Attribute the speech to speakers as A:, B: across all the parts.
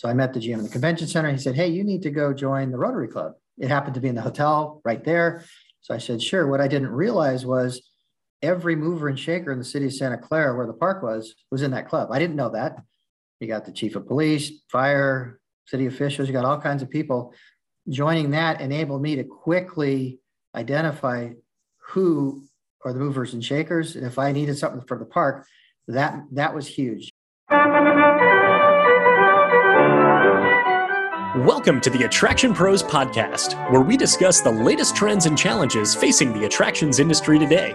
A: So I met the GM in the convention center. He said, Hey, you need to go join the Rotary Club. It happened to be in the hotel right there. So I said, Sure. What I didn't realize was every mover and shaker in the city of Santa Clara, where the park was, was in that club. I didn't know that. You got the chief of police, fire, city officials, you got all kinds of people. Joining that enabled me to quickly identify who are the movers and shakers. And if I needed something for the park, that that was huge.
B: Welcome to the Attraction Pros podcast, where we discuss the latest trends and challenges facing the attractions industry today.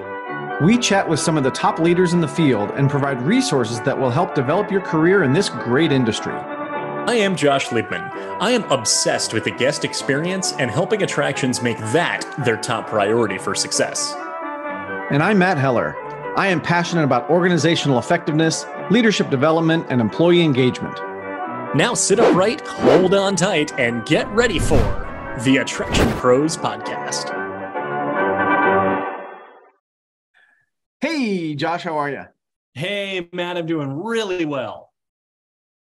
C: We chat with some of the top leaders in the field and provide resources that will help develop your career in this great industry.
B: I am Josh Liebman. I am obsessed with the guest experience and helping attractions make that their top priority for success.
C: And I'm Matt Heller. I am passionate about organizational effectiveness, leadership development, and employee engagement.
B: Now sit upright, hold on tight, and get ready for the Attraction Pros Podcast.
C: Hey, Josh, how are you?
B: Hey, Matt, I'm doing really well.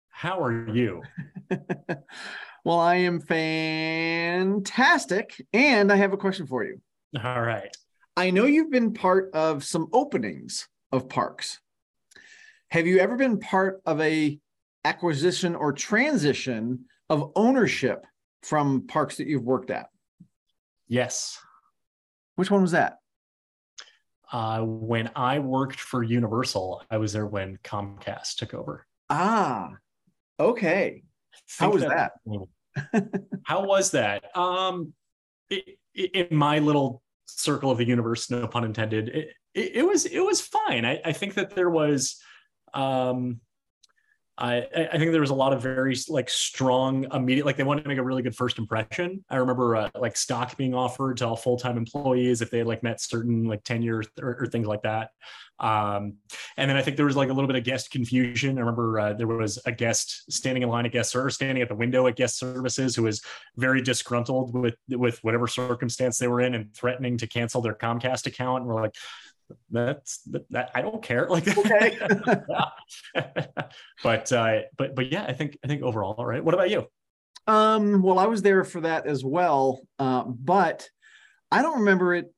B: How are you?
C: well, I am fantastic. And I have a question for you.
B: All right.
C: I know you've been part of some openings of parks. Have you ever been part of a acquisition or transition of ownership from parks that you've worked at?
B: Yes.
C: Which one was that?
B: Uh, when I worked for Universal, I was there when Comcast took over.
C: Ah, okay. How was that?
B: that? how was that? Um, it, it, in my little circle of the universe, no pun intended, it, it, was it was fine. I, I think that there was um, I, I think there was a lot of very like strong immediate like they wanted to make a really good first impression. I remember uh, like stock being offered to all full time employees if they like met certain like tenure or, or things like that. Um, and then I think there was like a little bit of guest confusion. I remember uh, there was a guest standing in line at guest service, standing at the window at guest services, who was very disgruntled with with whatever circumstance they were in and threatening to cancel their Comcast account. And we're like, that's that, that, I don't care. Like, okay, but uh, but but yeah, I think I think overall, all right. What about you?
C: Um, well, I was there for that as well, uh, but I don't remember it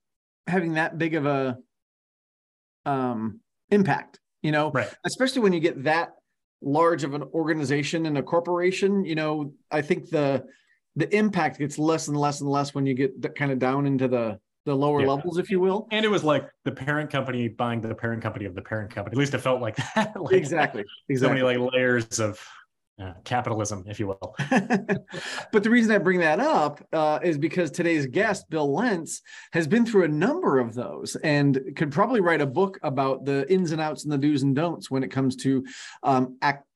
C: having that big of a um impact. You know,
B: right?
C: Especially when you get that large of an organization and a corporation. You know, I think the the impact gets less and less and less when you get kind of down into the the lower yeah. levels, if you will.
B: And it was like the parent company buying the parent company of the parent company. At least it felt like that. like,
C: exactly. Exactly.
B: So many like layers of uh, capitalism, if you will.
C: but the reason I bring that up uh, is because today's guest, Bill Lentz, has been through a number of those and could probably write a book about the ins and outs and the do's and don'ts when it comes to um, act,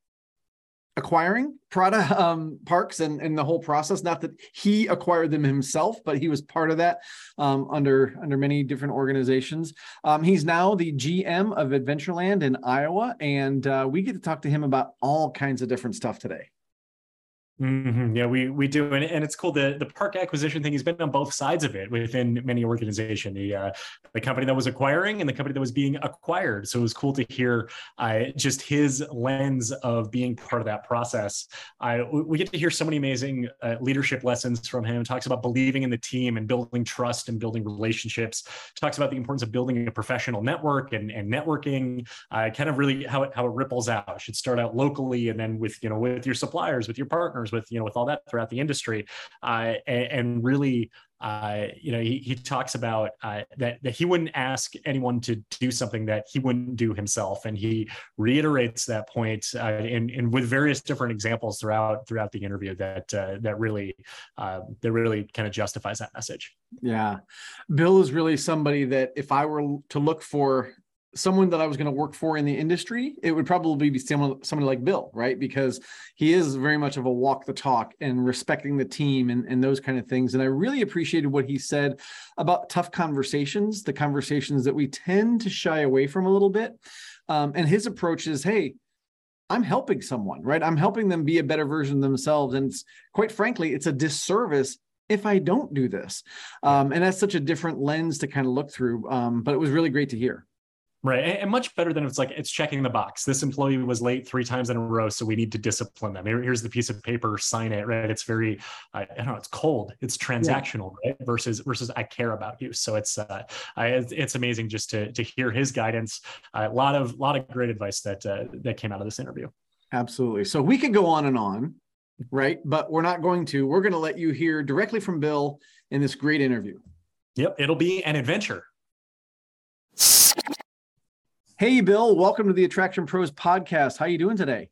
C: acquiring Prada um, parks and, and the whole process. Not that he acquired them himself, but he was part of that um, under under many different organizations. Um, he's now the GM of Adventureland in Iowa, and uh, we get to talk to him about all kinds of different stuff today.
B: Mm-hmm. Yeah, we we do, and, and it's cool. The the park acquisition thing. He's been on both sides of it within many organization. The uh, the company that was acquiring and the company that was being acquired. So it was cool to hear uh, just his lens of being part of that process. I we get to hear so many amazing uh, leadership lessons from him. Talks about believing in the team and building trust and building relationships. Talks about the importance of building a professional network and and networking. Uh, kind of really how it how it ripples out. It should start out locally and then with you know with your suppliers, with your partners with you know with all that throughout the industry, uh, and, and, really. Uh, you know, he, he talks about uh, that that he wouldn't ask anyone to do something that he wouldn't do himself, and he reiterates that point uh, in, in with various different examples throughout throughout the interview that uh, that really that really kind of justifies that message.
C: Yeah, Bill is really somebody that if I were to look for someone that I was going to work for in the industry, it would probably be someone, somebody like Bill, right? Because he is very much of a walk the talk and respecting the team and, and those kind of things. And I really appreciated what he said about tough conversations, the conversations that we tend to shy away from a little bit. Um, and his approach is, hey, I'm helping someone, right? I'm helping them be a better version of themselves. And it's, quite frankly, it's a disservice if I don't do this. Um, and that's such a different lens to kind of look through. Um, but it was really great to hear.
B: Right. And much better than it's like it's checking the box. This employee was late three times in a row, so we need to discipline them. Here's the piece of paper, sign it, right? It's very, I don't know, it's cold, it's transactional, yeah. right? Versus versus I care about you. So it's uh I, it's amazing just to to hear his guidance. A lot of lot of great advice that uh, that came out of this interview.
C: Absolutely. So we could go on and on, right? But we're not going to. We're going to let you hear directly from Bill in this great interview.
B: Yep, it'll be an adventure.
C: Hey, Bill, welcome to the Attraction Pros podcast. How are you doing today?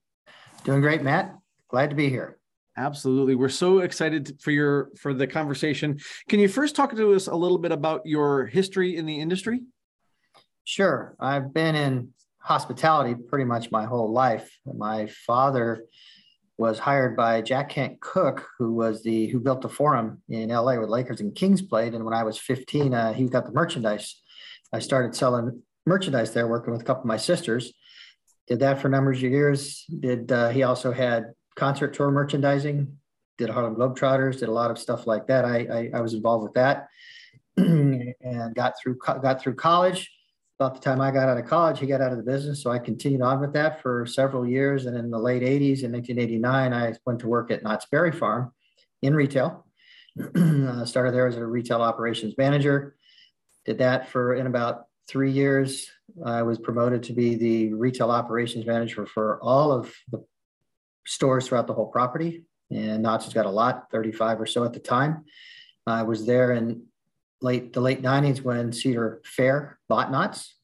A: Doing great, Matt. Glad to be here.
C: Absolutely. We're so excited for your for the conversation. Can you first talk to us a little bit about your history in the industry?
A: Sure. I've been in hospitality pretty much my whole life. My father was hired by Jack Kent Cooke, who was the who built the forum in LA with Lakers and Kings played. And when I was 15, uh, he got the merchandise. I started selling merchandise there, working with a couple of my sisters. Did that for a number of years. Did uh, he also had concert tour merchandising? Did Harlem Globetrotters? Did a lot of stuff like that. I I, I was involved with that, and got through got through college. About the time I got out of college, he got out of the business, so I continued on with that for several years. And in the late '80s, in 1989, I went to work at Knott's Berry Farm in retail. uh, started there as a retail operations manager. Did that for in about three years, I was promoted to be the retail operations manager for all of the stores throughout the whole property. And Knott's has got a lot, 35 or so at the time. I was there in late the late 90s when Cedar Fair bought Knott's.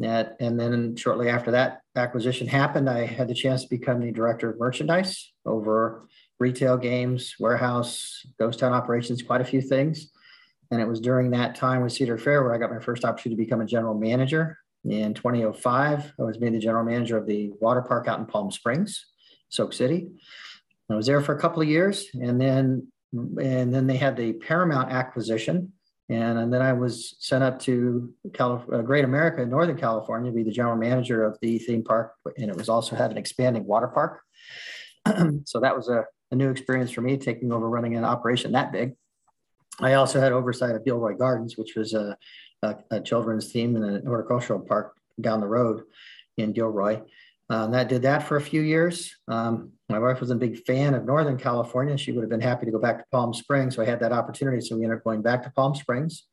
A: That, and then shortly after that acquisition happened, I had the chance to become the director of merchandise over retail games, warehouse, ghost town operations, quite a few things. And it was during that time with Cedar Fair where I got my first opportunity to become a general manager. In 2005, I was made the general manager of the water park out in Palm Springs, Soak City. I was there for a couple of years, and then and then they had the Paramount acquisition, and, and then I was sent up to Calif- uh, Great America in Northern California to be the general manager of the theme park, and it was also had an expanding water park. so that was a, a new experience for me, taking over running an operation that big. I also had oversight of Gilroy Gardens, which was a, a, a children's theme in an horticultural park down the road in Gilroy. Um, that did that for a few years. Um, my wife was a big fan of Northern California. She would have been happy to go back to Palm Springs. So I had that opportunity. So we ended up going back to Palm Springs.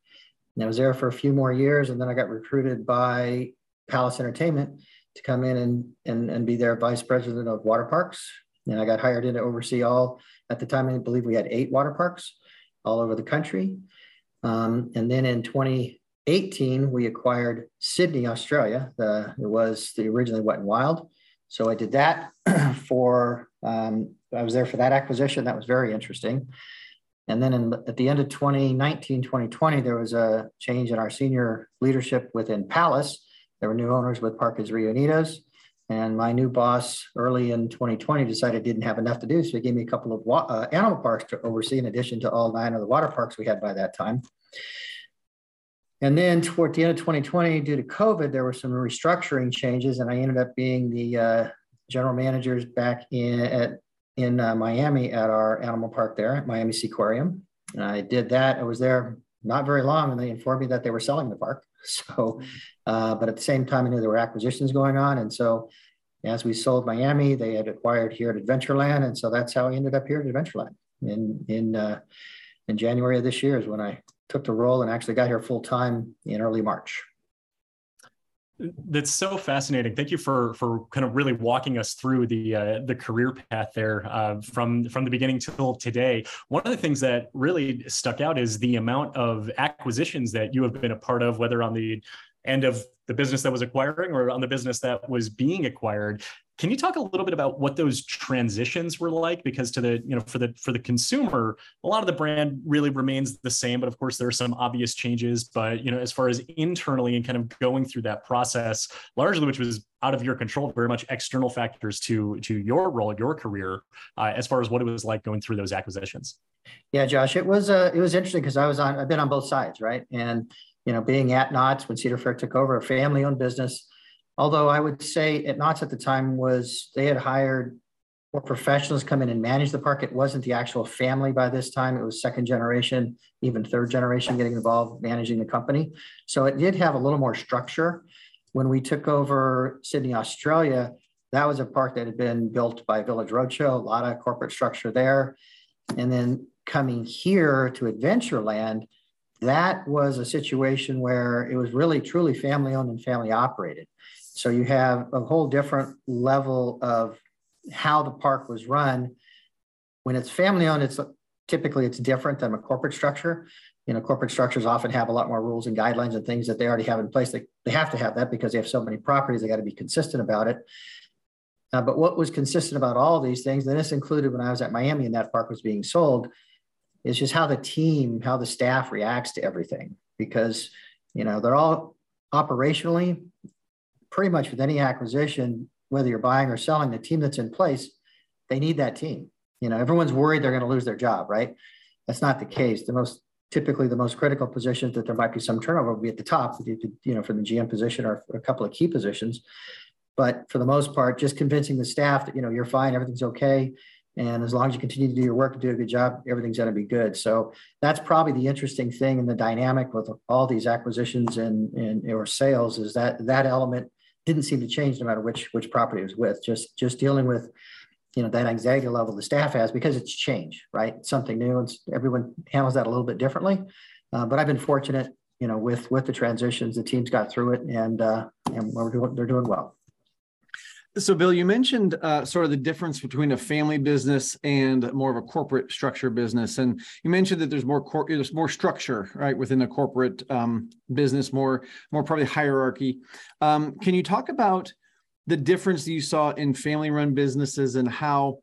A: And I was there for a few more years. And then I got recruited by Palace Entertainment to come in and, and, and be their vice president of water parks. And I got hired in to oversee all, at the time, I believe we had eight water parks all over the country. Um, and then in 2018, we acquired Sydney, Australia. The, it was the originally Wet and Wild. So I did that for, um, I was there for that acquisition. That was very interesting. And then in, at the end of 2019, 2020, there was a change in our senior leadership within Palace. There were new owners with Parques Reunidos. And my new boss early in 2020 decided didn't have enough to do. So he gave me a couple of uh, animal parks to oversee in addition to all nine of the water parks we had by that time. And then toward the end of 2020, due to COVID, there were some restructuring changes, and I ended up being the uh, general managers back in at in uh, Miami at our animal park there at Miami Seaquarium. And I did that. I was there not very long, and they informed me that they were selling the park. So, uh, but at the same time, I knew there were acquisitions going on. And so as we sold Miami, they had acquired here at Adventureland. And so that's how I ended up here at Adventureland in, in, uh, in January of this year is when I took the role and actually got here full time in early March.
B: That's so fascinating. Thank you for for kind of really walking us through the uh, the career path there uh, from from the beginning till today. One of the things that really stuck out is the amount of acquisitions that you have been a part of, whether on the end of the business that was acquiring or on the business that was being acquired. Can you talk a little bit about what those transitions were like? Because to the, you know, for the for the consumer, a lot of the brand really remains the same, but of course there are some obvious changes. But you know, as far as internally and kind of going through that process, largely which was out of your control, very much external factors to to your role, your career, uh, as far as what it was like going through those acquisitions.
A: Yeah, Josh, it was uh, it was interesting because I was on I've been on both sides, right? And you know, being at Knott's when Cedar Fair took over, a family-owned business. Although I would say at Knott's at the time was they had hired more professionals come in and manage the park. It wasn't the actual family by this time. It was second generation, even third generation getting involved managing the company. So it did have a little more structure when we took over Sydney, Australia, that was a park that had been built by Village Roadshow, a lot of corporate structure there. And then coming here to Adventureland, that was a situation where it was really truly family owned and family operated. So you have a whole different level of how the park was run. When it's family owned, it's typically it's different than a corporate structure. You know, corporate structures often have a lot more rules and guidelines and things that they already have in place. They, they have to have that because they have so many properties, they got to be consistent about it. Uh, but what was consistent about all these things, and this included when I was at Miami and that park was being sold, is just how the team, how the staff reacts to everything. Because, you know, they're all operationally, pretty much with any acquisition, whether you're buying or selling, the team that's in place, they need that team. You know, everyone's worried they're going to lose their job, right? That's not the case. The most typically the most critical positions that there might be some turnover will be at the top, you know, from the GM position or a couple of key positions. But for the most part, just convincing the staff that, you know, you're fine, everything's okay. And as long as you continue to do your work and do a good job, everything's going to be good. So that's probably the interesting thing in the dynamic with all these acquisitions and, and or sales is that that element didn't seem to change no matter which which property it was with. Just just dealing with you know that anxiety level the staff has because it's change, right? It's something new, everyone handles that a little bit differently. Uh, but I've been fortunate, you know, with with the transitions, the teams got through it, and uh, and we're doing they're doing well.
C: So, Bill, you mentioned uh, sort of the difference between a family business and more of a corporate structure business, and you mentioned that there's more cor- there's more structure right within a corporate um, business, more more probably hierarchy. Um, can you talk about the difference you saw in family-run businesses and how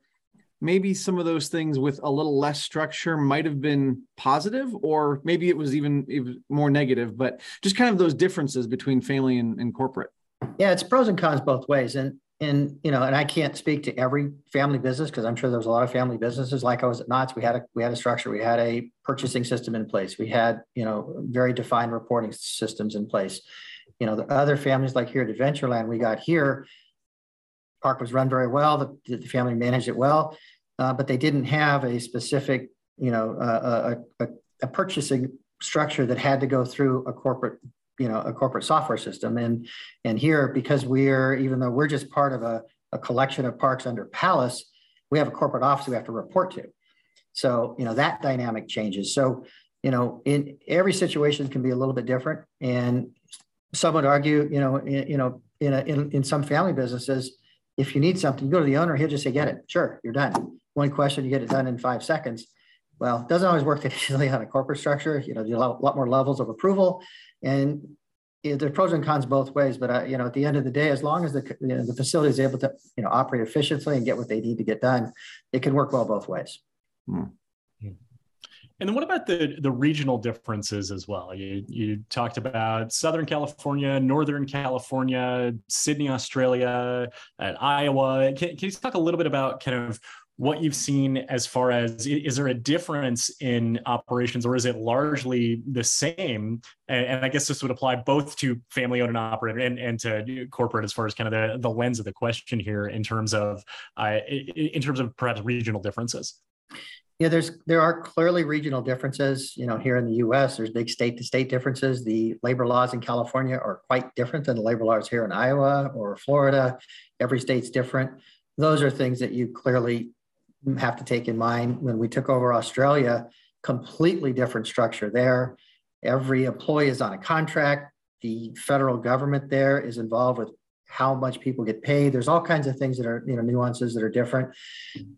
C: maybe some of those things with a little less structure might have been positive, or maybe it was even, even more negative? But just kind of those differences between family and, and corporate.
A: Yeah, it's pros and cons both ways, and and you know, and I can't speak to every family business because I'm sure there's a lot of family businesses. Like I was at Knott's, we had a we had a structure, we had a purchasing system in place, we had you know very defined reporting systems in place. You know, the other families like here at Adventureland, we got here. Park was run very well. The, the family managed it well, uh, but they didn't have a specific, you know, uh, a, a, a purchasing structure that had to go through a corporate you know a corporate software system. And and here because we're even though we're just part of a, a collection of parks under palace we have a corporate office we have to report to. So you know that dynamic changes. So you know in every situation can be a little bit different. And some would argue you know in, you know in, a, in in some family businesses if you need something you go to the owner he'll just say get it. Sure you're done. One question you get it done in five seconds well it doesn't always work initially on a corporate structure you know a lot, a lot more levels of approval and you know, there's pros and cons both ways, but uh, you know, at the end of the day, as long as the you know, the facility is able to you know operate efficiently and get what they need to get done, it can work well both ways. Hmm.
B: And then what about the the regional differences as well? You you talked about Southern California, Northern California, Sydney, Australia, and Iowa. Can, can you talk a little bit about kind of what you've seen as far as is there a difference in operations or is it largely the same? And, and i guess this would apply both to family owned and operated and, and to corporate as far as kind of the, the lens of the question here in terms of uh, in terms of perhaps regional differences.
A: Yeah there's there are clearly regional differences you know here in the us there's big state to state differences. The labor laws in california are quite different than the labor laws here in iowa or florida. Every state's different. Those are things that you clearly have to take in mind when we took over Australia, completely different structure there. Every employee is on a contract. The federal government there is involved with how much people get paid. There's all kinds of things that are, you know, nuances that are different.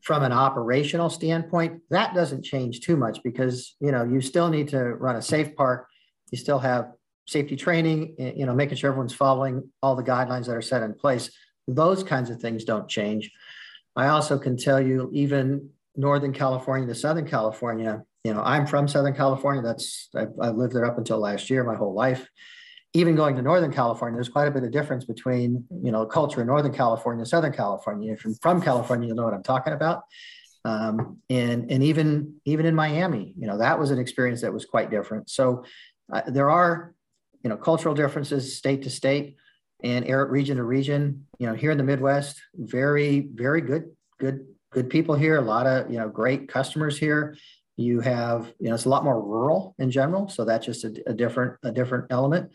A: From an operational standpoint, that doesn't change too much because, you know, you still need to run a safe park. You still have safety training, eh, you know, making sure everyone's following all the guidelines that are set in place. Those kinds of things don't change. I also can tell you, even Northern California to Southern California, you know, I'm from Southern California. That's, I, I lived there up until last year, my whole life. Even going to Northern California, there's quite a bit of difference between, you know, culture in Northern California and Southern California. If you're from California, you'll know what I'm talking about. Um, and and even even in Miami, you know, that was an experience that was quite different. So uh, there are, you know, cultural differences state to state and air region to region. You know, here in the Midwest, very, very good, good, good people here. A lot of you know great customers here. You have, you know, it's a lot more rural in general, so that's just a, a different, a different element.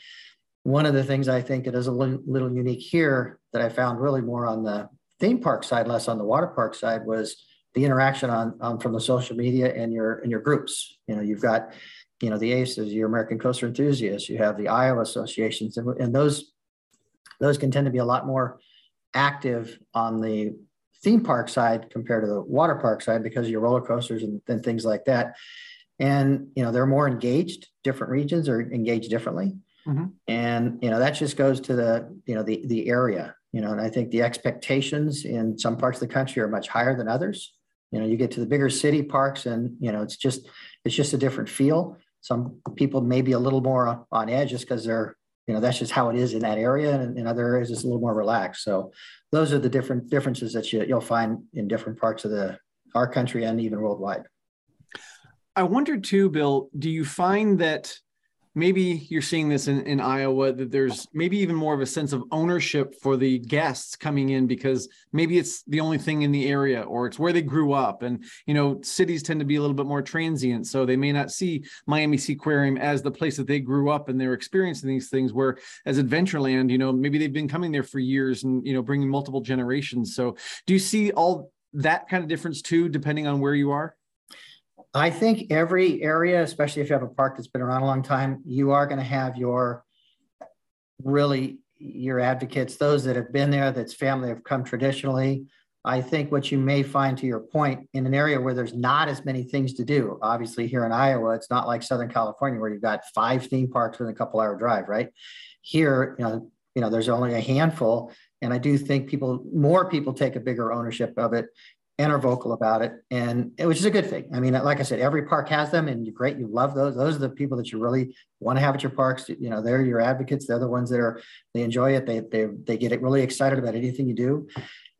A: one of the things I think that is a little, little unique here that I found really more on the theme park side, less on the water park side, was the interaction on, on from the social media and your and your groups. You know, you've got, you know, the ACEs, your American Coaster Enthusiasts, you have the Iowa associations, and, and those those can tend to be a lot more active on the theme park side compared to the water park side because of your roller coasters and, and things like that. And you know, they're more engaged. Different regions are engaged differently. Mm-hmm. And you know that just goes to the you know the the area you know and I think the expectations in some parts of the country are much higher than others. You know you get to the bigger city parks and you know it's just it's just a different feel. Some people may be a little more on edge just because they're you know that's just how it is in that area and in other areas it's a little more relaxed. So those are the different differences that you, you'll find in different parts of the our country and even worldwide.
C: I wonder too bill do you find that maybe you're seeing this in, in Iowa that there's maybe even more of a sense of ownership for the guests coming in because maybe it's the only thing in the area or it's where they grew up. And, you know, cities tend to be a little bit more transient. So they may not see Miami Seaquarium as the place that they grew up and they're experiencing these things where as Adventureland, you know, maybe they've been coming there for years and, you know, bringing multiple generations. So do you see all that kind of difference too, depending on where you are?
A: I think every area, especially if you have a park that's been around a long time, you are going to have your really your advocates, those that have been there, that's family have come traditionally. I think what you may find to your point in an area where there's not as many things to do, obviously here in Iowa, it's not like Southern California where you've got five theme parks within a couple hour drive, right? Here, you know, you know, there's only a handful. And I do think people, more people take a bigger ownership of it and are vocal about it, and which is a good thing. I mean, like I said, every park has them, and you're great. You love those. Those are the people that you really want to have at your parks. You know, they're your advocates. They're the ones that are they enjoy it. They they they get it really excited about anything you do.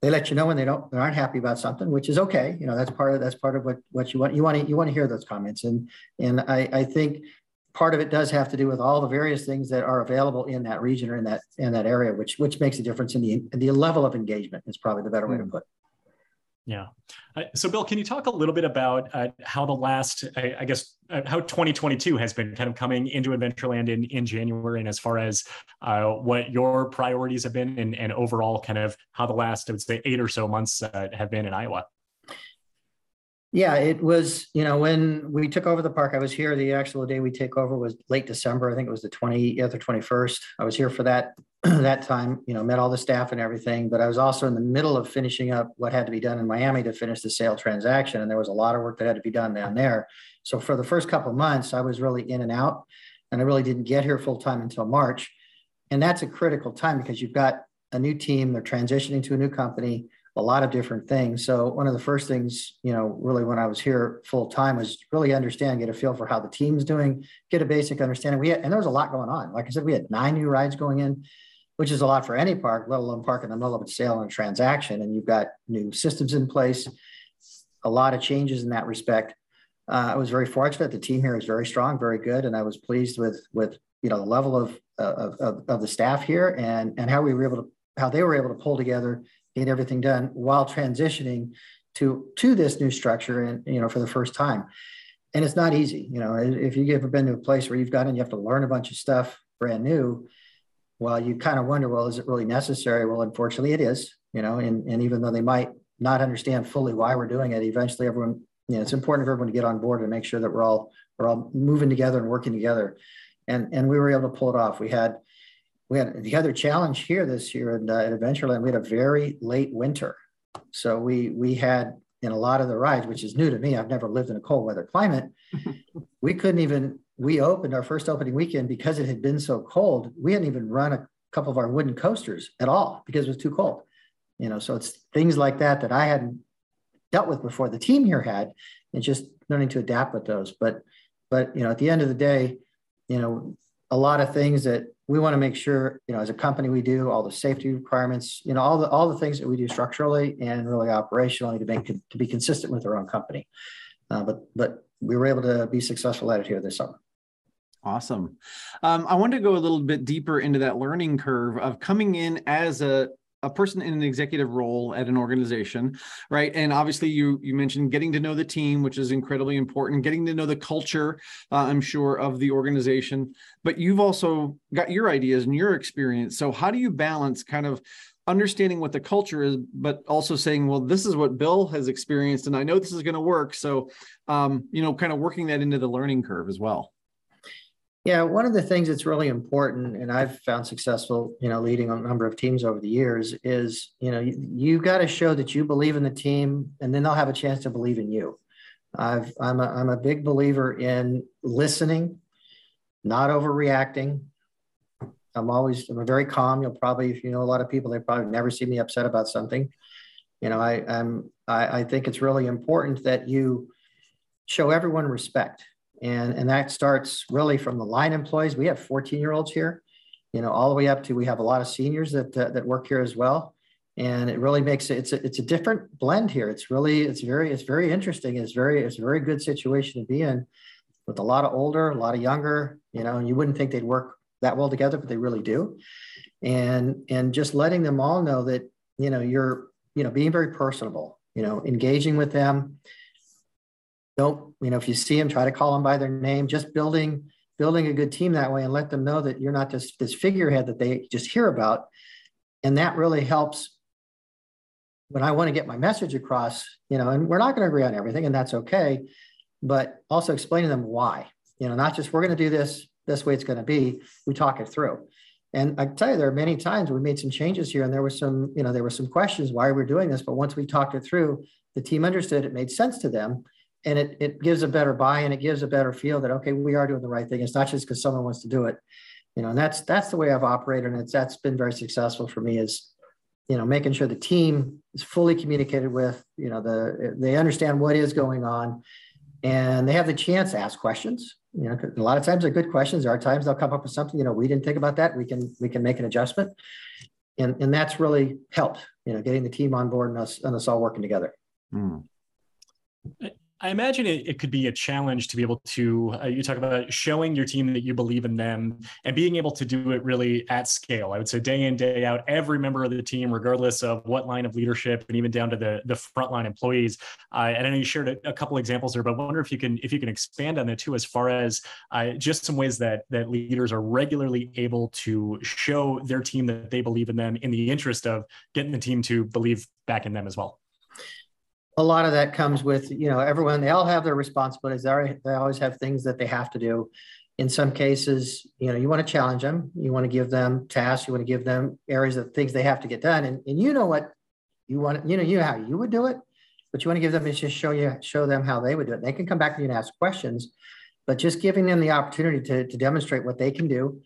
A: They let you know when they don't they aren't happy about something, which is okay. You know, that's part of that's part of what what you want. You want to you want to hear those comments, and and I I think part of it does have to do with all the various things that are available in that region or in that in that area, which which makes a difference in the the level of engagement is probably the better way to hmm. put. It.
B: Yeah. Uh, so, Bill, can you talk a little bit about uh, how the last, I, I guess, uh, how 2022 has been kind of coming into Adventureland in, in January, and as far as uh, what your priorities have been, and, and overall, kind of how the last, I would say, eight or so months uh, have been in Iowa?
A: Yeah, it was, you know, when we took over the park, I was here. The actual day we take over was late December. I think it was the 20th or 21st. I was here for that that time, you know, met all the staff and everything, but I was also in the middle of finishing up what had to be done in Miami to finish the sale transaction. And there was a lot of work that had to be done down there. So for the first couple months, I was really in and out and I really didn't get here full time until March. And that's a critical time because you've got a new team, they're transitioning to a new company a lot of different things. So one of the first things, you know, really when I was here full time was really understand, get a feel for how the team's doing, get a basic understanding. We had, and there was a lot going on. Like I said, we had nine new rides going in, which is a lot for any park, let alone park in the middle of a sale and a transaction. And you've got new systems in place, a lot of changes in that respect. Uh, I was very fortunate. The team here is very strong, very good, and I was pleased with with you know the level of of, of, of the staff here and and how we were able to how they were able to pull together get everything done while transitioning to to this new structure and you know for the first time. And it's not easy you know if you've ever been to a place where you've gotten you have to learn a bunch of stuff brand new well you kind of wonder well is it really necessary? Well unfortunately it is you know and, and even though they might not understand fully why we're doing it eventually everyone you know it's important for everyone to get on board and make sure that we're all we're all moving together and working together. And and we were able to pull it off. We had we had the other challenge here this year at, uh, at Adventureland. We had a very late winter, so we we had in a lot of the rides, which is new to me. I've never lived in a cold weather climate. we couldn't even. We opened our first opening weekend because it had been so cold. We hadn't even run a couple of our wooden coasters at all because it was too cold. You know, so it's things like that that I hadn't dealt with before. The team here had, and just learning to adapt with those. But but you know, at the end of the day, you know, a lot of things that we want to make sure, you know, as a company, we do all the safety requirements, you know, all the all the things that we do structurally and really operationally to make to be consistent with our own company. Uh, but but we were able to be successful at it here this summer.
C: Awesome. Um, I want to go a little bit deeper into that learning curve of coming in as a a person in an executive role at an organization, right? And obviously, you you mentioned getting to know the team, which is incredibly important. Getting to know the culture, uh, I'm sure, of the organization. But you've also got your ideas and your experience. So how do you balance kind of understanding what the culture is, but also saying, well, this is what Bill has experienced, and I know this is going to work. So, um, you know, kind of working that into the learning curve as well.
A: Yeah, one of the things that's really important, and I've found successful, you know, leading a number of teams over the years, is you know you, you got to show that you believe in the team, and then they'll have a chance to believe in you. I've, I'm a, I'm a big believer in listening, not overreacting. I'm always I'm very calm. You'll probably, if you know a lot of people, they probably never see me upset about something. You know, I, I'm I, I think it's really important that you show everyone respect and, and that starts really from the line employees. We have 14 year olds here, you know, all the way up to, we have a lot of seniors that, that work here as well. And it really makes it, it's a, it's a different blend here. It's really, it's very, it's very interesting. It's very, it's a very good situation to be in with a lot of older, a lot of younger, you know, and you wouldn't think they'd work that well together, but they really do. And, and just letting them all know that, you know, you're, you know, being very personable, you know, engaging with them, don't, you know, if you see them, try to call them by their name, just building, building a good team that way and let them know that you're not just this figurehead that they just hear about. And that really helps when I want to get my message across, you know, and we're not going to agree on everything and that's okay, but also explaining them why, you know, not just we're going to do this, this way it's going to be, we talk it through. And I tell you, there are many times we made some changes here and there was some, you know, there were some questions why we're doing this, but once we talked it through, the team understood it made sense to them and it, it gives a better buy-in. It gives a better feel that okay, we are doing the right thing. It's not just because someone wants to do it, you know. And that's that's the way I've operated, and it's that's been very successful for me. Is you know making sure the team is fully communicated with. You know, the they understand what is going on, and they have the chance to ask questions. You know, a lot of times they're good questions. There are times they'll come up with something. You know, we didn't think about that. We can we can make an adjustment, and and that's really helped. You know, getting the team on board and us and us all working together. Mm.
B: I imagine it, it, could be a challenge to be able to, uh, you talk about showing your team that you believe in them and being able to do it really at scale. I would say day in, day out, every member of the team, regardless of what line of leadership and even down to the, the frontline employees. Uh, and I know you shared a, a, couple examples there, but I wonder if you can, if you can expand on that too, as far as uh, just some ways that, that leaders are regularly able to show their team that they believe in them in the interest of getting the team to believe back in them as well
A: a lot of that comes with you know everyone they all have their responsibilities. They, they always have things that they have to do. In some cases you know you want to challenge them. You want to give them tasks. You want to give them areas of things they have to get done. And, and you know what you want to, you know you know how you would do it but you want to give them is just show you show them how they would do it. They can come back to you and ask questions but just giving them the opportunity to, to demonstrate what they can do.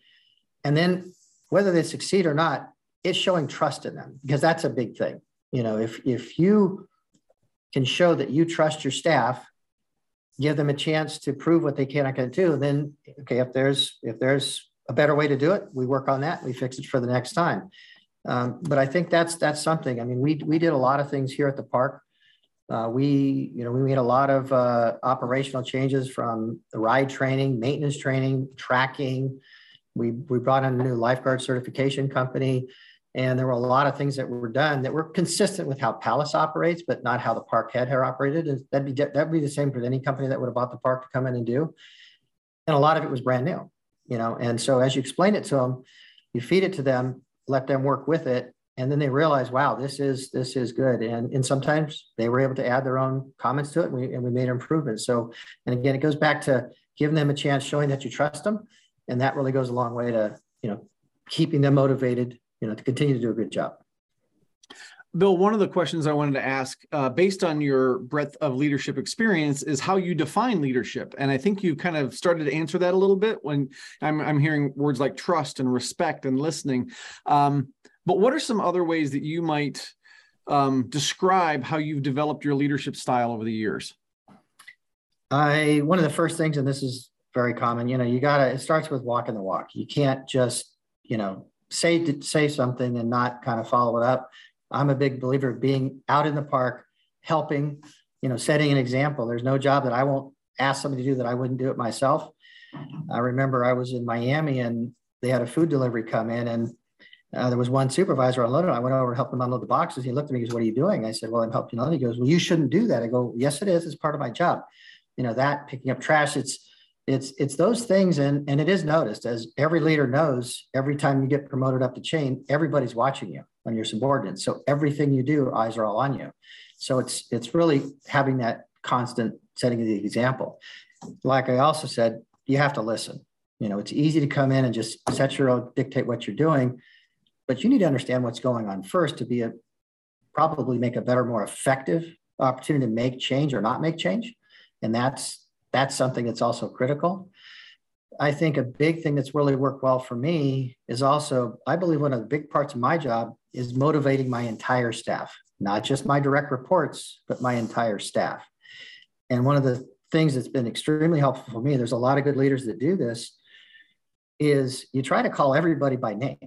A: And then whether they succeed or not it's showing trust in them because that's a big thing. You know if if you can show that you trust your staff, give them a chance to prove what they can and can do, then okay, if there's if there's a better way to do it, we work on that. We fix it for the next time. Um, but I think that's that's something. I mean, we we did a lot of things here at the park. Uh, we you know we made a lot of uh, operational changes from the ride training, maintenance training, tracking. We we brought in a new lifeguard certification company. And there were a lot of things that were done that were consistent with how Palace operates, but not how the park had operated. And that'd be that'd be the same for any company that would have bought the park to come in and do. And a lot of it was brand new, you know. And so as you explain it to them, you feed it to them, let them work with it, and then they realize, wow, this is this is good. And and sometimes they were able to add their own comments to it, and we, and we made improvements. So and again, it goes back to giving them a chance, showing that you trust them, and that really goes a long way to you know keeping them motivated you know, to continue to do a good job.
C: Bill, one of the questions I wanted to ask, uh, based on your breadth of leadership experience, is how you define leadership. And I think you kind of started to answer that a little bit when I'm, I'm hearing words like trust and respect and listening. Um, but what are some other ways that you might um, describe how you've developed your leadership style over the years?
A: I one of the first things, and this is very common, you know, you gotta. It starts with walking the walk. You can't just, you know, say say something and not kind of follow it up. I'm a big believer of being out in the park, helping, you know, setting an example. There's no job that I won't ask somebody to do that I wouldn't do it myself. I remember I was in Miami and they had a food delivery come in and Uh, there was one supervisor unloading. I went over to help him unload the boxes. He looked at me. He goes, "What are you doing?" I said, "Well, I'm helping unload." He goes, "Well, you shouldn't do that." I go, "Yes, it is. It's part of my job." You know that picking up trash. It's it's it's those things, and and it is noticed as every leader knows. Every time you get promoted up the chain, everybody's watching you on your subordinates. So everything you do, eyes are all on you. So it's it's really having that constant setting the example. Like I also said, you have to listen. You know, it's easy to come in and just set your own, dictate what you're doing, but you need to understand what's going on first to be a probably make a better, more effective opportunity to make change or not make change. And that's that's something that's also critical. I think a big thing that's really worked well for me is also, I believe one of the big parts of my job is motivating my entire staff, not just my direct reports, but my entire staff. And one of the things that's been extremely helpful for me, there's a lot of good leaders that do this, is you try to call everybody by name.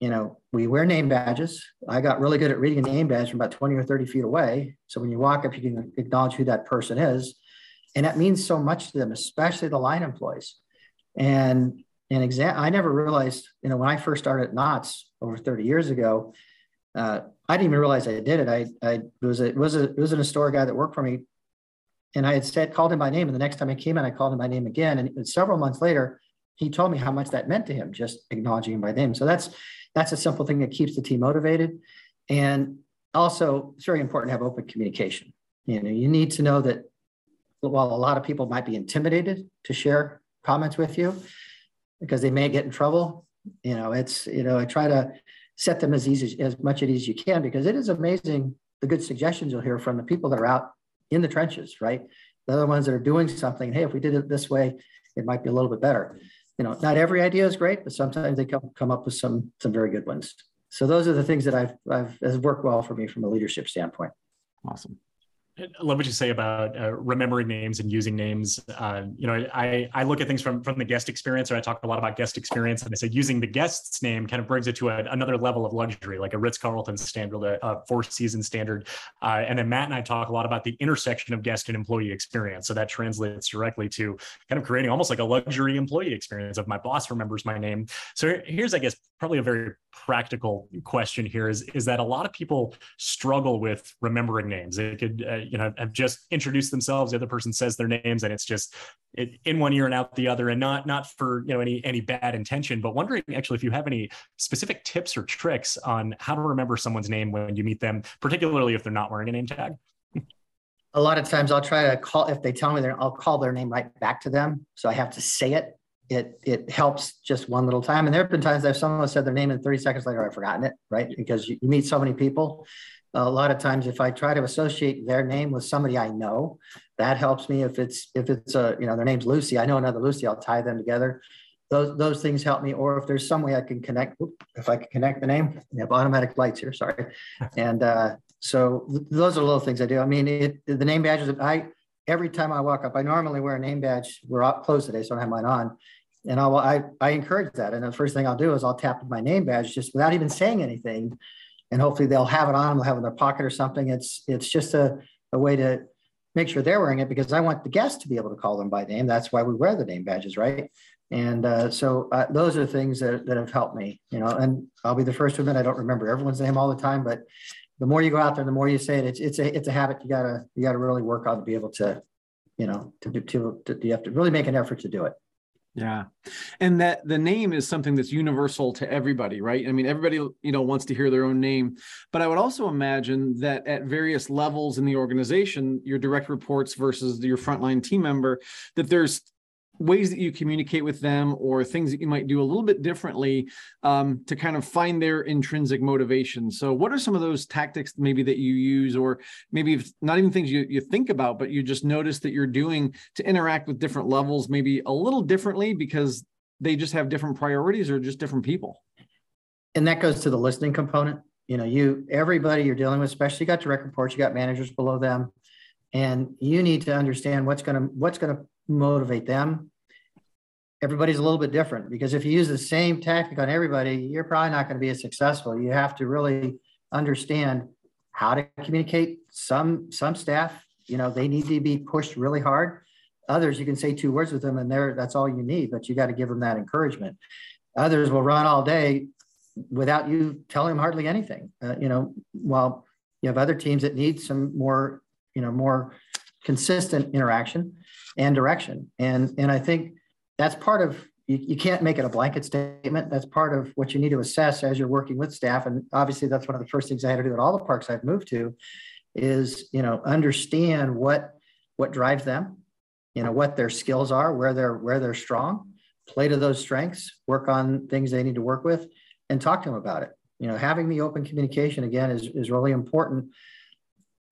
A: You know, we wear name badges. I got really good at reading a name badge from about 20 or 30 feet away. So when you walk up, you can acknowledge who that person is. And that means so much to them, especially the line employees. And an exam, I never realized, you know, when I first started at Knott's over 30 years ago, uh, I didn't even realize I did it. I, I was a, it was a, it was an store guy that worked for me, and I had said called him by name. And the next time I came in, I called him by name again. And several months later, he told me how much that meant to him, just acknowledging him by name. So that's that's a simple thing that keeps the team motivated, and also it's very important to have open communication. You know, you need to know that while a lot of people might be intimidated to share comments with you because they may get in trouble. You know, it's, you know, I try to set them as easy as much as you can because it is amazing the good suggestions you'll hear from the people that are out in the trenches, right? The ones that are doing something. Hey, if we did it this way, it might be a little bit better. You know, not every idea is great, but sometimes they come, come up with some some very good ones. So those are the things that I've I've has worked well for me from a leadership standpoint.
C: Awesome.
B: I love what you say about uh, remembering names and using names. Uh, you know, I, I look at things from from the guest experience, or I talk a lot about guest experience, and I say using the guest's name kind of brings it to a, another level of luxury, like a Ritz Carlton standard, a, a Four Seasons standard. Uh, and then Matt and I talk a lot about the intersection of guest and employee experience. So that translates directly to kind of creating almost like a luxury employee experience of my boss remembers my name. So here's, I guess, probably a very practical question here is is that a lot of people struggle with remembering names. They could uh, you know have just introduced themselves, the other person says their names, and it's just it, in one ear and out the other, and not not for you know any any bad intention, but wondering actually if you have any specific tips or tricks on how to remember someone's name when you meet them, particularly if they're not wearing a name tag.
A: A lot of times I'll try to call if they tell me their I'll call their name right back to them. So I have to say it it it helps just one little time. And there have been times that someone said their name and 30 seconds later I've forgotten it, right? Because you, you, meet so many people. A lot of times if I try to associate their name with somebody I know, that helps me. If it's if it's a, you know, their name's Lucy, I know another Lucy, I'll tie them together. Those those things help me. Or if there's some way I can connect, if I can connect the name, we have automatic lights here, sorry. And uh, so th- those are little things I do. I mean, it, the name badges, I every time I walk up, I normally wear a name badge. We're closed today, so I don't have mine on and I'll, I, I encourage that. And the first thing I'll do is I'll tap my name badge just without even saying anything. And hopefully they'll have it on they'll have it in their pocket or something. It's, it's just a, a way to make sure they're wearing it because I want the guests to be able to call them by name. That's why we wear the name badges, right? And uh, so uh, those are things that, that have helped me, you know, and I'll be the first to admit I don't remember everyone's name all the time, but the more you go out there, the more you say it, it's, it's a, it's a habit you gotta, you gotta really work on to be able to, you know, to, to, to, to you have to really make an effort to do it.
C: Yeah. And that the name is something that's universal to everybody, right? I mean, everybody, you know, wants to hear their own name. But I would also imagine that at various levels in the organization, your direct reports versus your frontline team member, that there's ways that you communicate with them or things that you might do a little bit differently um, to kind of find their intrinsic motivation. So what are some of those tactics maybe that you use or maybe not even things you, you think about but you just notice that you're doing to interact with different levels maybe a little differently because they just have different priorities or just different people?
A: And that goes to the listening component. You know you everybody you're dealing with especially you got direct reports you got managers below them and you need to understand what's going to what's going to motivate them. Everybody's a little bit different because if you use the same tactic on everybody, you're probably not going to be as successful. You have to really understand how to communicate. Some some staff, you know, they need to be pushed really hard. Others, you can say two words with them, and there that's all you need. But you got to give them that encouragement. Others will run all day, without you telling them hardly anything. Uh, you know, while you have other teams that need some more, you know, more consistent interaction and direction. And and I think that's part of you, you can't make it a blanket statement. That's part of what you need to assess as you're working with staff. And obviously that's one of the first things I had to do at all the parks I've moved to is, you know, understand what what drives them, you know, what their skills are, where they're where they're strong, play to those strengths, work on things they need to work with, and talk to them about it. You know, having the open communication again is, is really important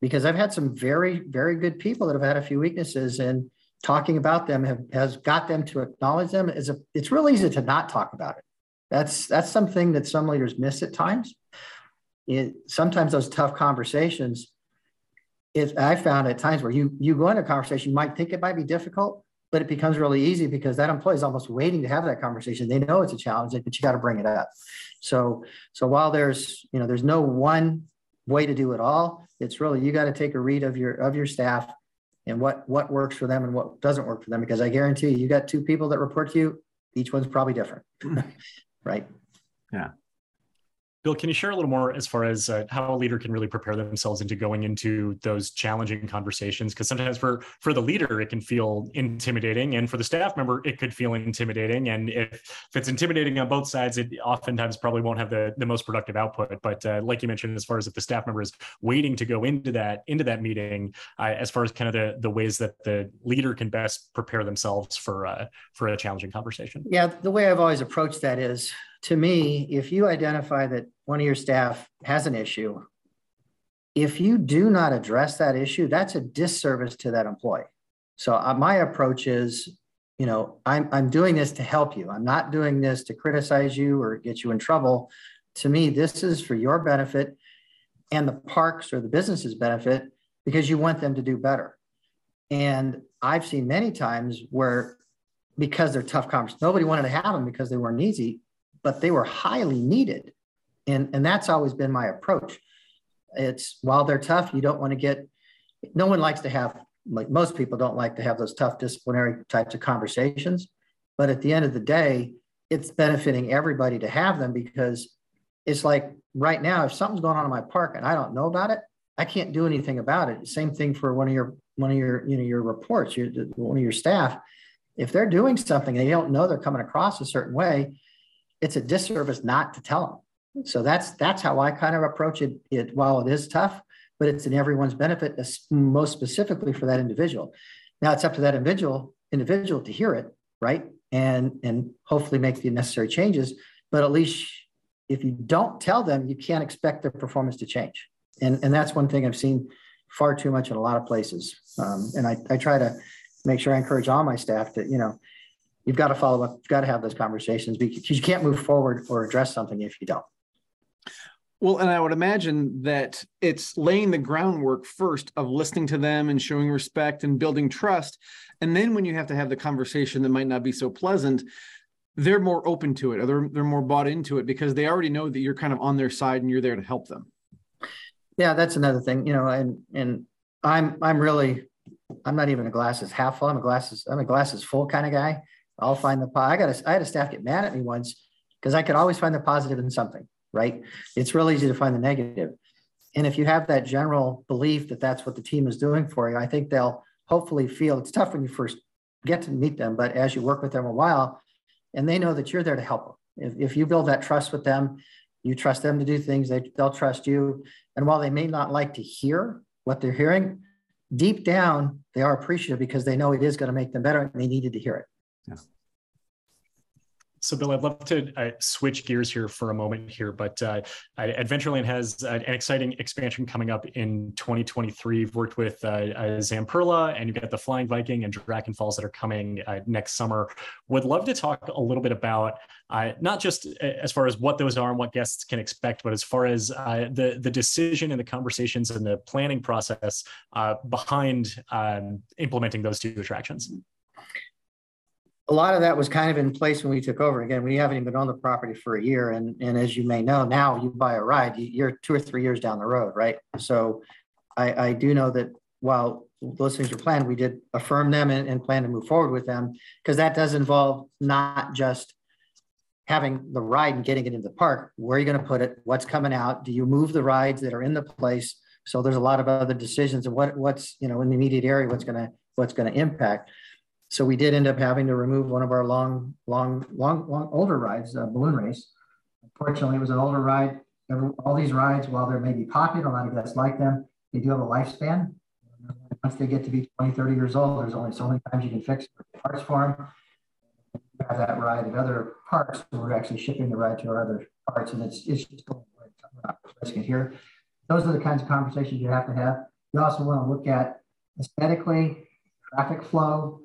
A: because I've had some very, very good people that have had a few weaknesses and talking about them have, has got them to acknowledge them. Is a, it's real easy to not talk about it. That's that's something that some leaders miss at times. It, sometimes those tough conversations, it, I found at times where you you go into a conversation, you might think it might be difficult, but it becomes really easy because that employee is almost waiting to have that conversation. They know it's a challenge, but you got to bring it up. So, so while there's, you know, there's no one way to do it all, it's really, you got to take a read of your, of your staff and what, what works for them and what doesn't work for them. Because I guarantee you, you got two people that report to you, each one's probably different. Hmm. right.
C: Yeah.
B: Bill, can you share a little more as far as uh, how a leader can really prepare themselves into going into those challenging conversations? Because sometimes for for the leader, it can feel intimidating, and for the staff member, it could feel intimidating. And if, if it's intimidating on both sides, it oftentimes probably won't have the, the most productive output. But uh, like you mentioned, as far as if the staff member is waiting to go into that into that meeting, uh, as far as kind of the the ways that the leader can best prepare themselves for uh, for a challenging conversation.
A: Yeah, the way I've always approached that is to me, if you identify that one of your staff has an issue, if you do not address that issue, that's a disservice to that employee. So uh, my approach is, you know, I'm, I'm doing this to help you. I'm not doing this to criticize you or get you in trouble. To me, this is for your benefit and the parks or the business's benefit because you want them to do better. And I've seen many times where because they're tough conversations, nobody wanted to have them because they weren't easy, but they were highly needed and, and that's always been my approach. It's while they're tough, you don't want to get, no one likes to have, like most people don't like to have those tough disciplinary types of conversations. But at the end of the day, it's benefiting everybody to have them because it's like right now, if something's going on in my park and I don't know about it, I can't do anything about it. Same thing for one of your one of your you know your reports, your one of your staff. If they're doing something and they don't know they're coming across a certain way, it's a disservice not to tell them. So that's that's how I kind of approach it. It while it is tough, but it's in everyone's benefit, most specifically for that individual. Now it's up to that individual individual to hear it, right, and and hopefully make the necessary changes. But at least if you don't tell them, you can't expect their performance to change. And and that's one thing I've seen far too much in a lot of places. Um, and I, I try to make sure I encourage all my staff that you know you've got to follow up, you've got to have those conversations because you can't move forward or address something if you don't.
C: Well, and I would imagine that it's laying the groundwork first of listening to them and showing respect and building trust. And then when you have to have the conversation that might not be so pleasant, they're more open to it or they're, they're more bought into it because they already know that you're kind of on their side and you're there to help them.
A: Yeah, that's another thing, you know, and and I'm I'm really I'm not even a glasses half full. I'm a glasses I'm a glasses full kind of guy. I'll find the I got a, I had a staff get mad at me once because I could always find the positive in something right? It's real easy to find the negative. And if you have that general belief that that's what the team is doing for you, I think they'll hopefully feel it's tough when you first get to meet them, but as you work with them a while, and they know that you're there to help them. If, if you build that trust with them, you trust them to do things, they, they'll trust you. And while they may not like to hear what they're hearing, deep down, they are appreciative because they know it is going to make them better and they needed to hear it.
C: Yeah.
B: So, Bill, I'd love to uh, switch gears here for a moment here, but uh, Adventureland has an exciting expansion coming up in 2023. You've worked with uh, uh, Zamperla, and you've got the Flying Viking and Dragon Falls that are coming uh, next summer. Would love to talk a little bit about uh, not just as far as what those are and what guests can expect, but as far as the the decision and the conversations and the planning process behind um, implementing those two attractions
A: a lot of that was kind of in place when we took over. Again, we haven't even been on the property for a year. And, and as you may know, now you buy a ride, you're two or three years down the road, right? So I, I do know that while those things were planned, we did affirm them and, and plan to move forward with them because that does involve not just having the ride and getting it into the park, where are you going to put it? What's coming out? Do you move the rides that are in the place? So there's a lot of other decisions of what what's you know in the immediate area, what's going to what's going to impact. So we did end up having to remove one of our long, long, long, long older rides, uh, balloon race. Unfortunately, it was an older ride. Every, all these rides, while they may be popular, a lot of guests like them, they do have a lifespan. Once they get to be 20, 30 years old, there's only so many times you can fix parts for them We have that ride at other parks. We're actually shipping the ride to our other parts, and it's it's just going away. not risking it here. Those are the kinds of conversations you have to have. You also want to look at aesthetically, traffic flow.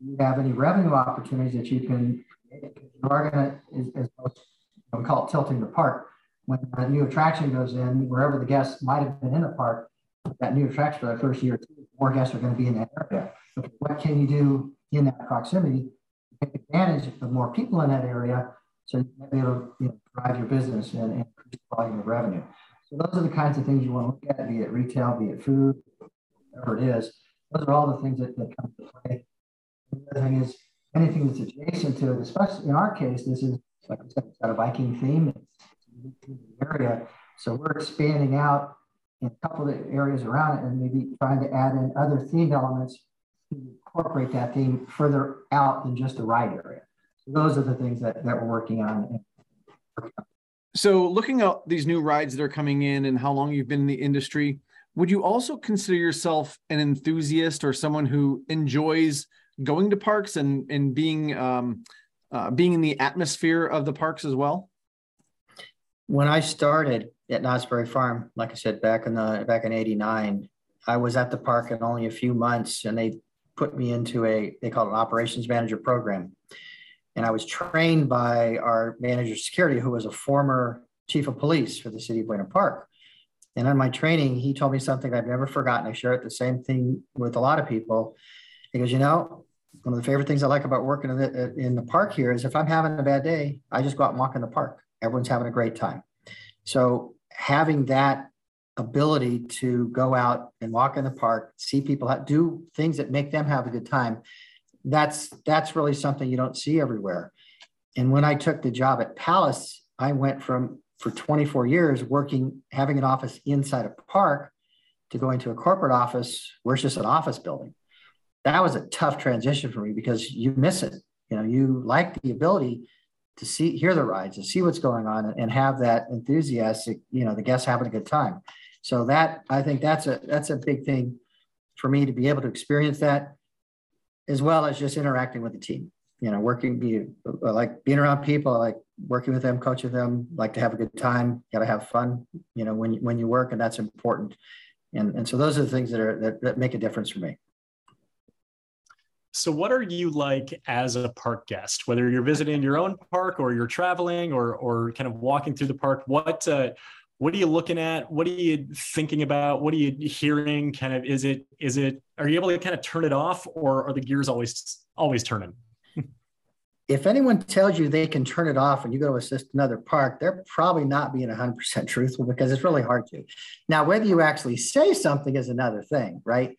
A: You have any revenue opportunities that you can? You are going to, as, we call it, tilting the park. When a new attraction goes in, wherever the guests might have been in the park, that new attraction for the first year, two, more guests are going to be in that area. What can you do in that proximity take advantage of more people in that area so you might be able to you know, drive your business and, and increase the volume of revenue. So those are the kinds of things you want to look at, be it retail, be it food, whatever it is. Those are all the things that, that come into play. The other thing is anything that's adjacent to it, especially in our case, this is like I said, it's got a Viking theme. It's the area. So we're expanding out in a couple of areas around it and maybe trying to add in other themed elements to incorporate that theme further out than just the ride area. So those are the things that, that we're working on.
C: So looking at these new rides that are coming in and how long you've been in the industry, would you also consider yourself an enthusiast or someone who enjoys going to parks and, and being um, uh, being in the atmosphere of the parks as well?
A: When I started at Knott's Berry Farm, like I said, back in the back in '89, I was at the park in only a few months, and they put me into a, they call it an operations manager program. And I was trained by our manager of security, who was a former chief of police for the city of Buena Park. And on my training, he told me something I've never forgotten. I share it the same thing with a lot of people. He goes, you know, one of the favorite things I like about working in the, in the park here is if I'm having a bad day, I just go out and walk in the park. Everyone's having a great time. So having that ability to go out and walk in the park, see people do things that make them have a good time. That's that's really something you don't see everywhere. And when I took the job at Palace, I went from for 24 years working having an office inside a park to going to a corporate office where it's just an office building. That was a tough transition for me because you miss it. You know, you like the ability to see hear the rides and see what's going on and have that enthusiastic, you know, the guests having a good time. So that I think that's a that's a big thing for me to be able to experience that, as well as just interacting with the team. You know, working be like being around people, like working with them, coaching them, like to have a good time, got to have fun. You know, when when you work, and that's important. And and so those are the things that are that, that make a difference for me.
B: So, what are you like as a park guest? Whether you're visiting your own park or you're traveling or or kind of walking through the park, what uh, what are you looking at? What are you thinking about? What are you hearing? Kind of is it is it are you able to kind of turn it off or are the gears always always turning?
A: If anyone tells you they can turn it off when you go to assist another park they're probably not being 100% truthful because it's really hard to. Now whether you actually say something is another thing right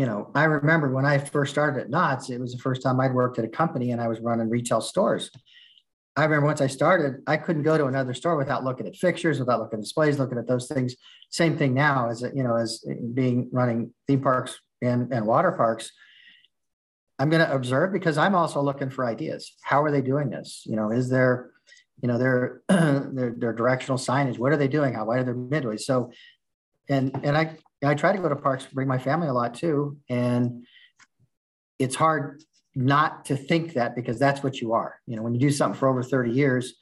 A: you know i remember when i first started at knott's it was the first time i'd worked at a company and i was running retail stores I remember once I started, I couldn't go to another store without looking at fixtures, without looking at displays, looking at those things. Same thing now as you know, as being running theme parks and, and water parks. I'm going to observe because I'm also looking for ideas. How are they doing this? You know, is there, you know, their their, their directional signage? What are they doing? How wide are their midways? So, and and I I try to go to parks, bring my family a lot too, and it's hard not to think that because that's what you are. You know, when you do something for over 30 years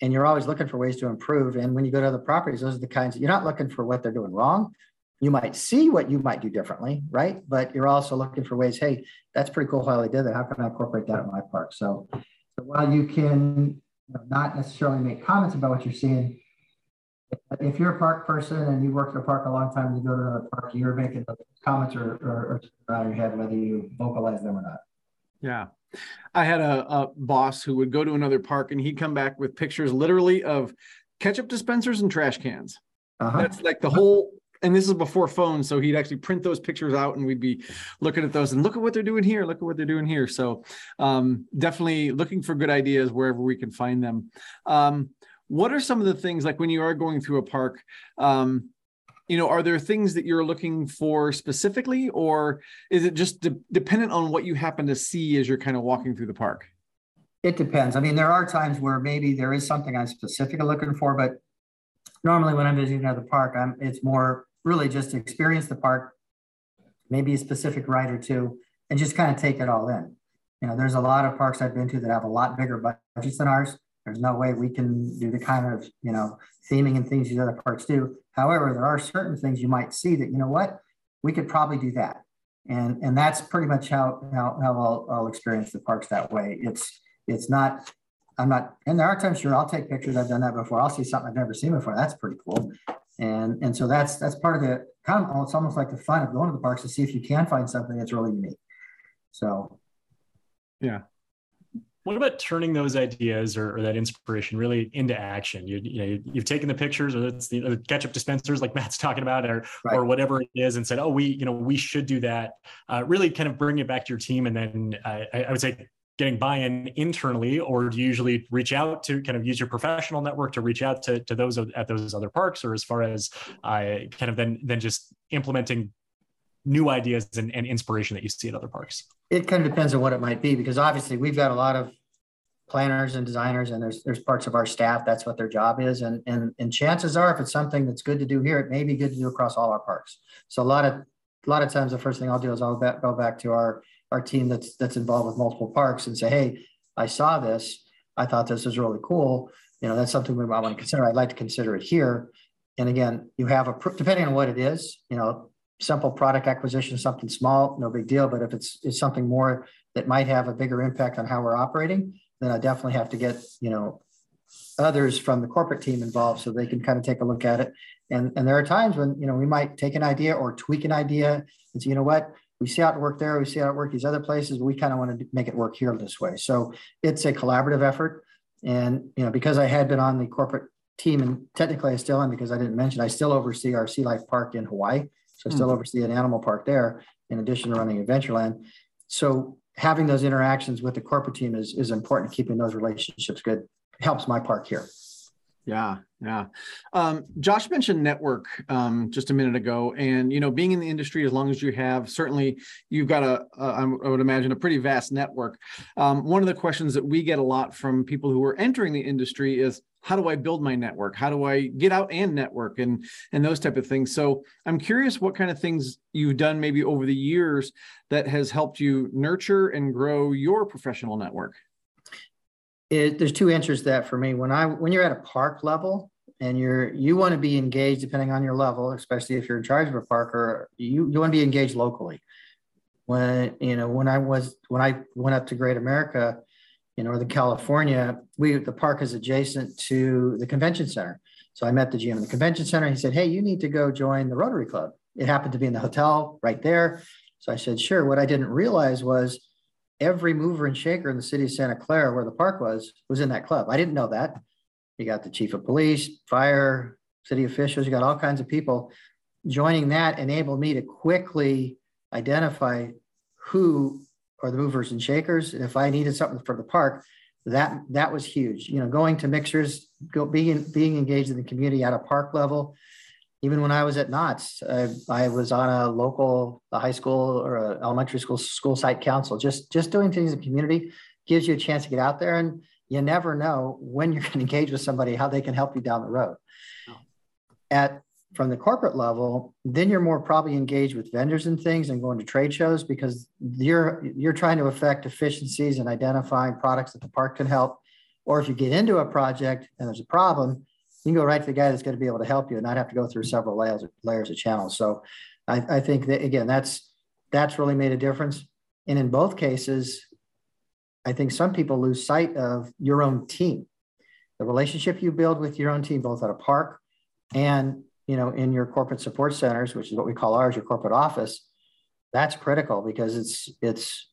A: and you're always looking for ways to improve. And when you go to other properties, those are the kinds that you're not looking for what they're doing wrong. You might see what you might do differently, right? But you're also looking for ways, hey, that's pretty cool how they did that. How can I incorporate that in my park? So, so while you can not necessarily make comments about what you're seeing, if you're a park person and you work at a park a long time you go to another park, you're making comments or, or, or around your head, whether you vocalize them or not.
C: Yeah. I had a, a, boss who would go to another park and he'd come back with pictures literally of ketchup dispensers and trash cans. Uh-huh. That's like the whole and this is before phones, so he'd actually print those pictures out, and we'd be looking at those and look at what they're doing here, look at what they're doing here. So um, definitely looking for good ideas wherever we can find them. Um, what are some of the things like when you are going through a park? Um, you know, are there things that you're looking for specifically, or is it just de- dependent on what you happen to see as you're kind of walking through the park?
A: It depends. I mean, there are times where maybe there is something I'm specifically looking for, but normally when I'm visiting another park, I'm it's more really just experience the park, maybe a specific ride or two, and just kind of take it all in. You know, there's a lot of parks I've been to that have a lot bigger budgets than ours. There's no way we can do the kind of, you know, theming and things these other parks do. However, there are certain things you might see that, you know what, we could probably do that. And, and that's pretty much how, how, how I'll, I'll experience the parks that way. It's, it's not, I'm not, and there are times sure I'll take pictures. I've done that before. I'll see something I've never seen before. That's pretty cool. And, and so that's, that's part of the kind of, it's almost like the fun of going to the parks to see if you can find something that's really unique. So.
C: Yeah.
B: What about turning those ideas or, or, that inspiration really into action? You, you know, you've taken the pictures, or it's the, the ketchup dispensers, like Matt's talking about, or right. or whatever it is, and said, "Oh, we, you know, we should do that." Uh, really, kind of bring it back to your team, and then uh, I, I would say getting buy-in internally, or do you usually reach out to kind of use your professional network to reach out to, to those at those other parks, or as far as uh, kind of then then just implementing new ideas and, and inspiration that you see at other parks?
A: It kind of depends on what it might be, because obviously we've got a lot of planners and designers, and there's there's parts of our staff that's what their job is, and and and chances are, if it's something that's good to do here, it may be good to do across all our parks. So a lot of a lot of times, the first thing I'll do is I'll go back to our our team that's that's involved with multiple parks and say, hey, I saw this, I thought this was really cool. You know, that's something we might want to consider. I'd like to consider it here. And again, you have a depending on what it is, you know, simple product acquisition, something small, no big deal. But if it's, it's something more that might have a bigger impact on how we're operating, then I definitely have to get, you know, others from the corporate team involved so they can kind of take a look at it. And, and there are times when, you know, we might take an idea or tweak an idea and say, you know what, we see how it work there, we see how it work these other places, we kind of want to make it work here this way. So it's a collaborative effort. And, you know, because I had been on the corporate team and technically I still am because I didn't mention, I still oversee our Sea Life Park in Hawaii. So I still mm. oversee an animal park there in addition to running Adventureland. So having those interactions with the corporate team is, is important, keeping those relationships good helps my park here.
C: Yeah, yeah. Um, Josh mentioned network um, just a minute ago, and you know, being in the industry as long as you have, certainly you've got a, a I would imagine, a pretty vast network. Um, one of the questions that we get a lot from people who are entering the industry is, how do I build my network? How do I get out and network and and those type of things? So I'm curious what kind of things you've done maybe over the years that has helped you nurture and grow your professional network
A: it, there's two answers to that for me. When I when you're at a park level and you're you want to be engaged depending on your level, especially if you're in charge of a park or you, you want to be engaged locally. When you know when I was when I went up to Great America in Northern California, we the park is adjacent to the convention center. So I met the GM of the convention center. He said, Hey, you need to go join the Rotary Club. It happened to be in the hotel right there. So I said, Sure. What I didn't realize was every mover and shaker in the city of Santa Clara, where the park was, was in that club. I didn't know that. You got the chief of police, fire, city officials, you got all kinds of people. Joining that enabled me to quickly identify who are the movers and shakers. If I needed something for the park, that that was huge. You know, going to mixers, go being being engaged in the community at a park level, even when I was at Knott's, I, I was on a local a high school or a elementary school school site council. Just just doing things in the community gives you a chance to get out there, and you never know when you're going to engage with somebody how they can help you down the road. At from the corporate level, then you're more probably engaged with vendors and things and going to trade shows because you're you're trying to affect efficiencies and identifying products that the park can help. Or if you get into a project and there's a problem, you can go right to the guy that's going to be able to help you and not have to go through several layers, layers of channels. So I, I think that again, that's that's really made a difference. And in both cases, I think some people lose sight of your own team, the relationship you build with your own team, both at a park and you know in your corporate support centers, which is what we call ours, your corporate office. That's critical because it's it's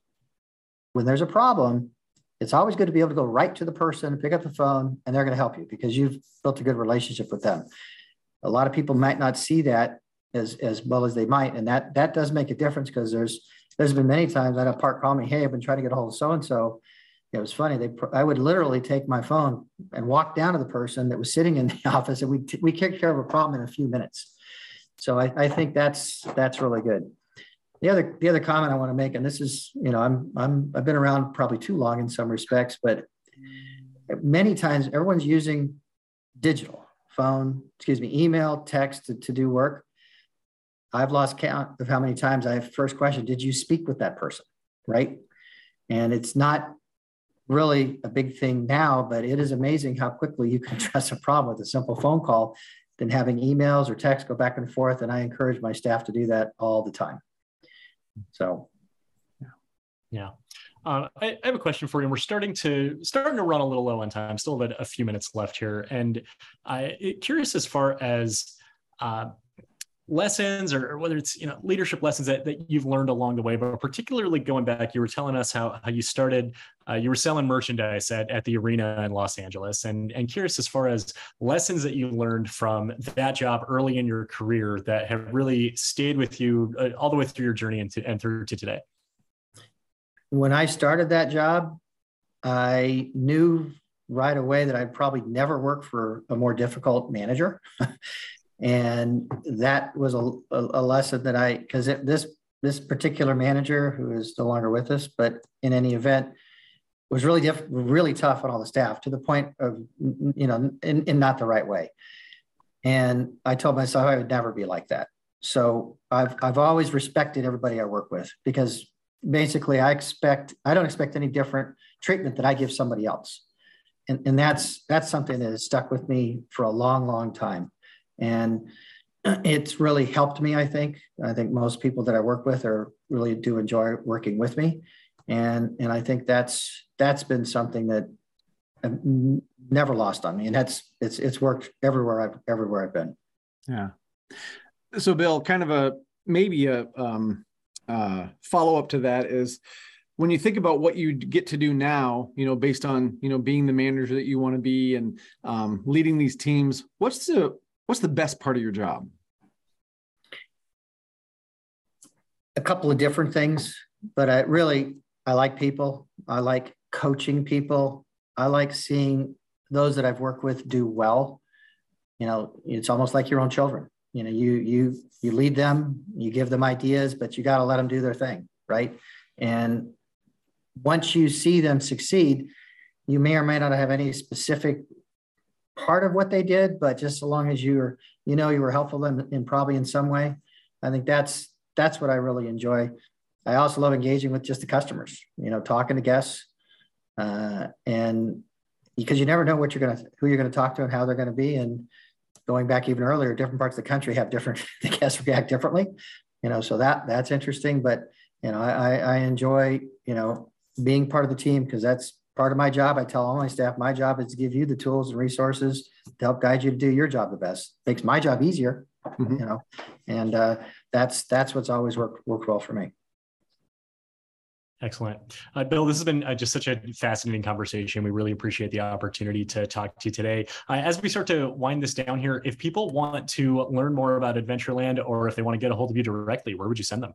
A: when there's a problem, it's always good to be able to go right to the person, pick up the phone, and they're going to help you because you've built a good relationship with them. A lot of people might not see that as, as well as they might. And that, that does make a difference because there's, there's been many times I had a park call me, hey, I've been trying to get a hold of so-and-so. It was funny. They, I would literally take my phone and walk down to the person that was sitting in the office and we, we kicked care of a problem in a few minutes. So I, I think that's, that's really good. The other, the other comment I want to make, and this is, you know, I'm, I'm, I've been around probably too long in some respects, but many times everyone's using digital phone, excuse me, email, text to, to do work. I've lost count of how many times I have first question, did you speak with that person? Right. And it's not really a big thing now, but it is amazing how quickly you can address a problem with a simple phone call than having emails or text go back and forth. And I encourage my staff to do that all the time. So,
B: yeah. Uh, I, I, have a question for you. We're starting to starting to run a little low on time. Still have a, a few minutes left here, and I curious as far as uh, lessons or, or, whether it's you know leadership lessons that, that you've learned along the way but particularly going back you were telling us how, how you started uh, you were selling merchandise at, at the arena in los angeles and and curious as far as lessons that you learned from that job early in your career that have really stayed with you uh, all the way through your journey and, to, and through to today
A: when i started that job i knew right away that I'd probably never work for a more difficult manager. and that was a, a, lesson that I because this this particular manager who is no longer with us, but in any event, was really diff- really tough on all the staff to the point of you know in, in not the right way. And I told myself I would never be like that. So I've I've always respected everybody I work with because basically I expect I don't expect any different treatment that I give somebody else. And, and that's that's something that has stuck with me for a long, long time. And it's really helped me, I think. I think most people that I work with are really do enjoy working with me. And, and I think that's that's been something that I've never lost on me. And that's it's it's worked everywhere I've everywhere I've been.
C: Yeah. So Bill, kind of a maybe a um, uh, follow up to that is when you think about what you get to do now, you know, based on you know being the manager that you want to be and um, leading these teams, what's the What's the best part of your job?
A: A couple of different things, but I really I like people. I like coaching people. I like seeing those that I've worked with do well. You know, it's almost like your own children. You know, you you you lead them, you give them ideas, but you got to let them do their thing, right? And once you see them succeed, you may or may not have any specific part of what they did, but just so long as you're, you know, you were helpful in, in probably in some way, I think that's that's what I really enjoy. I also love engaging with just the customers, you know, talking to guests, uh, and because you never know what you're gonna, who you're gonna talk to, and how they're gonna be. And going back even earlier, different parts of the country have different the guests react differently, you know. So that that's interesting. But you know, I I enjoy you know being part of the team because that's part of my job. I tell all my staff, my job is to give you the tools and resources to help guide you to do your job the best. Makes my job easier, mm-hmm. you know, and uh, that's that's what's always worked worked well for me.
B: Excellent. Uh, Bill, this has been uh, just such a fascinating conversation. We really appreciate the opportunity to talk to you today. Uh, as we start to wind this down here, if people want to learn more about Adventureland or if they want to get a hold of you directly, where would you send them?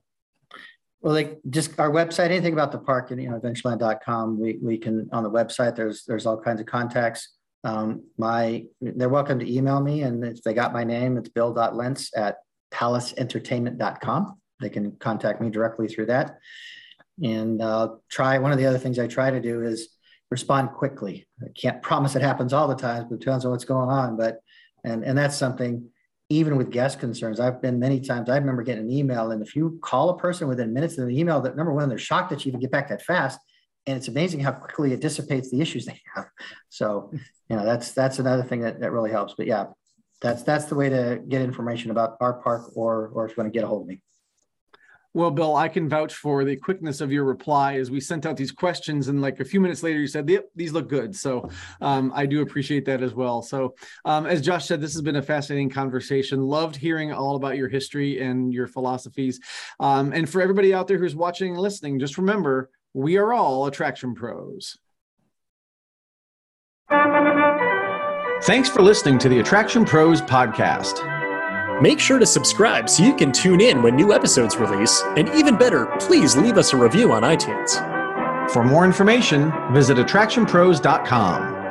A: Well, like just our website, anything about the park, you know, adventureland.com, we, we can, on the website, there's, there's all kinds of contacts. Um, my, they're welcome to email me and if they got my name, it's bill.lentz at palaceentertainment.com. They can contact me directly through that. And uh, try, one of the other things I try to do is respond quickly. I can't promise it happens all the time, but it depends on what's going on. But, and, and that's something even with guest concerns, I've been many times, I remember getting an email and if you call a person within minutes of the email that number one, they're shocked that you even get back that fast. And it's amazing how quickly it dissipates the issues they have. So, you know, that's, that's another thing that, that really helps, but yeah, that's, that's the way to get information about our park or, or if you want to get a hold of me.
C: Well, Bill, I can vouch for the quickness of your reply as we sent out these questions, and like a few minutes later, you said, "Yep, these look good." So um, I do appreciate that as well. So, um, as Josh said, this has been a fascinating conversation. Loved hearing all about your history and your philosophies. Um, and for everybody out there who's watching and listening, just remember, we are all attraction pros. Thanks for listening to the Attraction Pros podcast.
B: Make sure to subscribe so you can tune in when new episodes release, and even better, please leave us a review on iTunes.
C: For more information, visit attractionpros.com.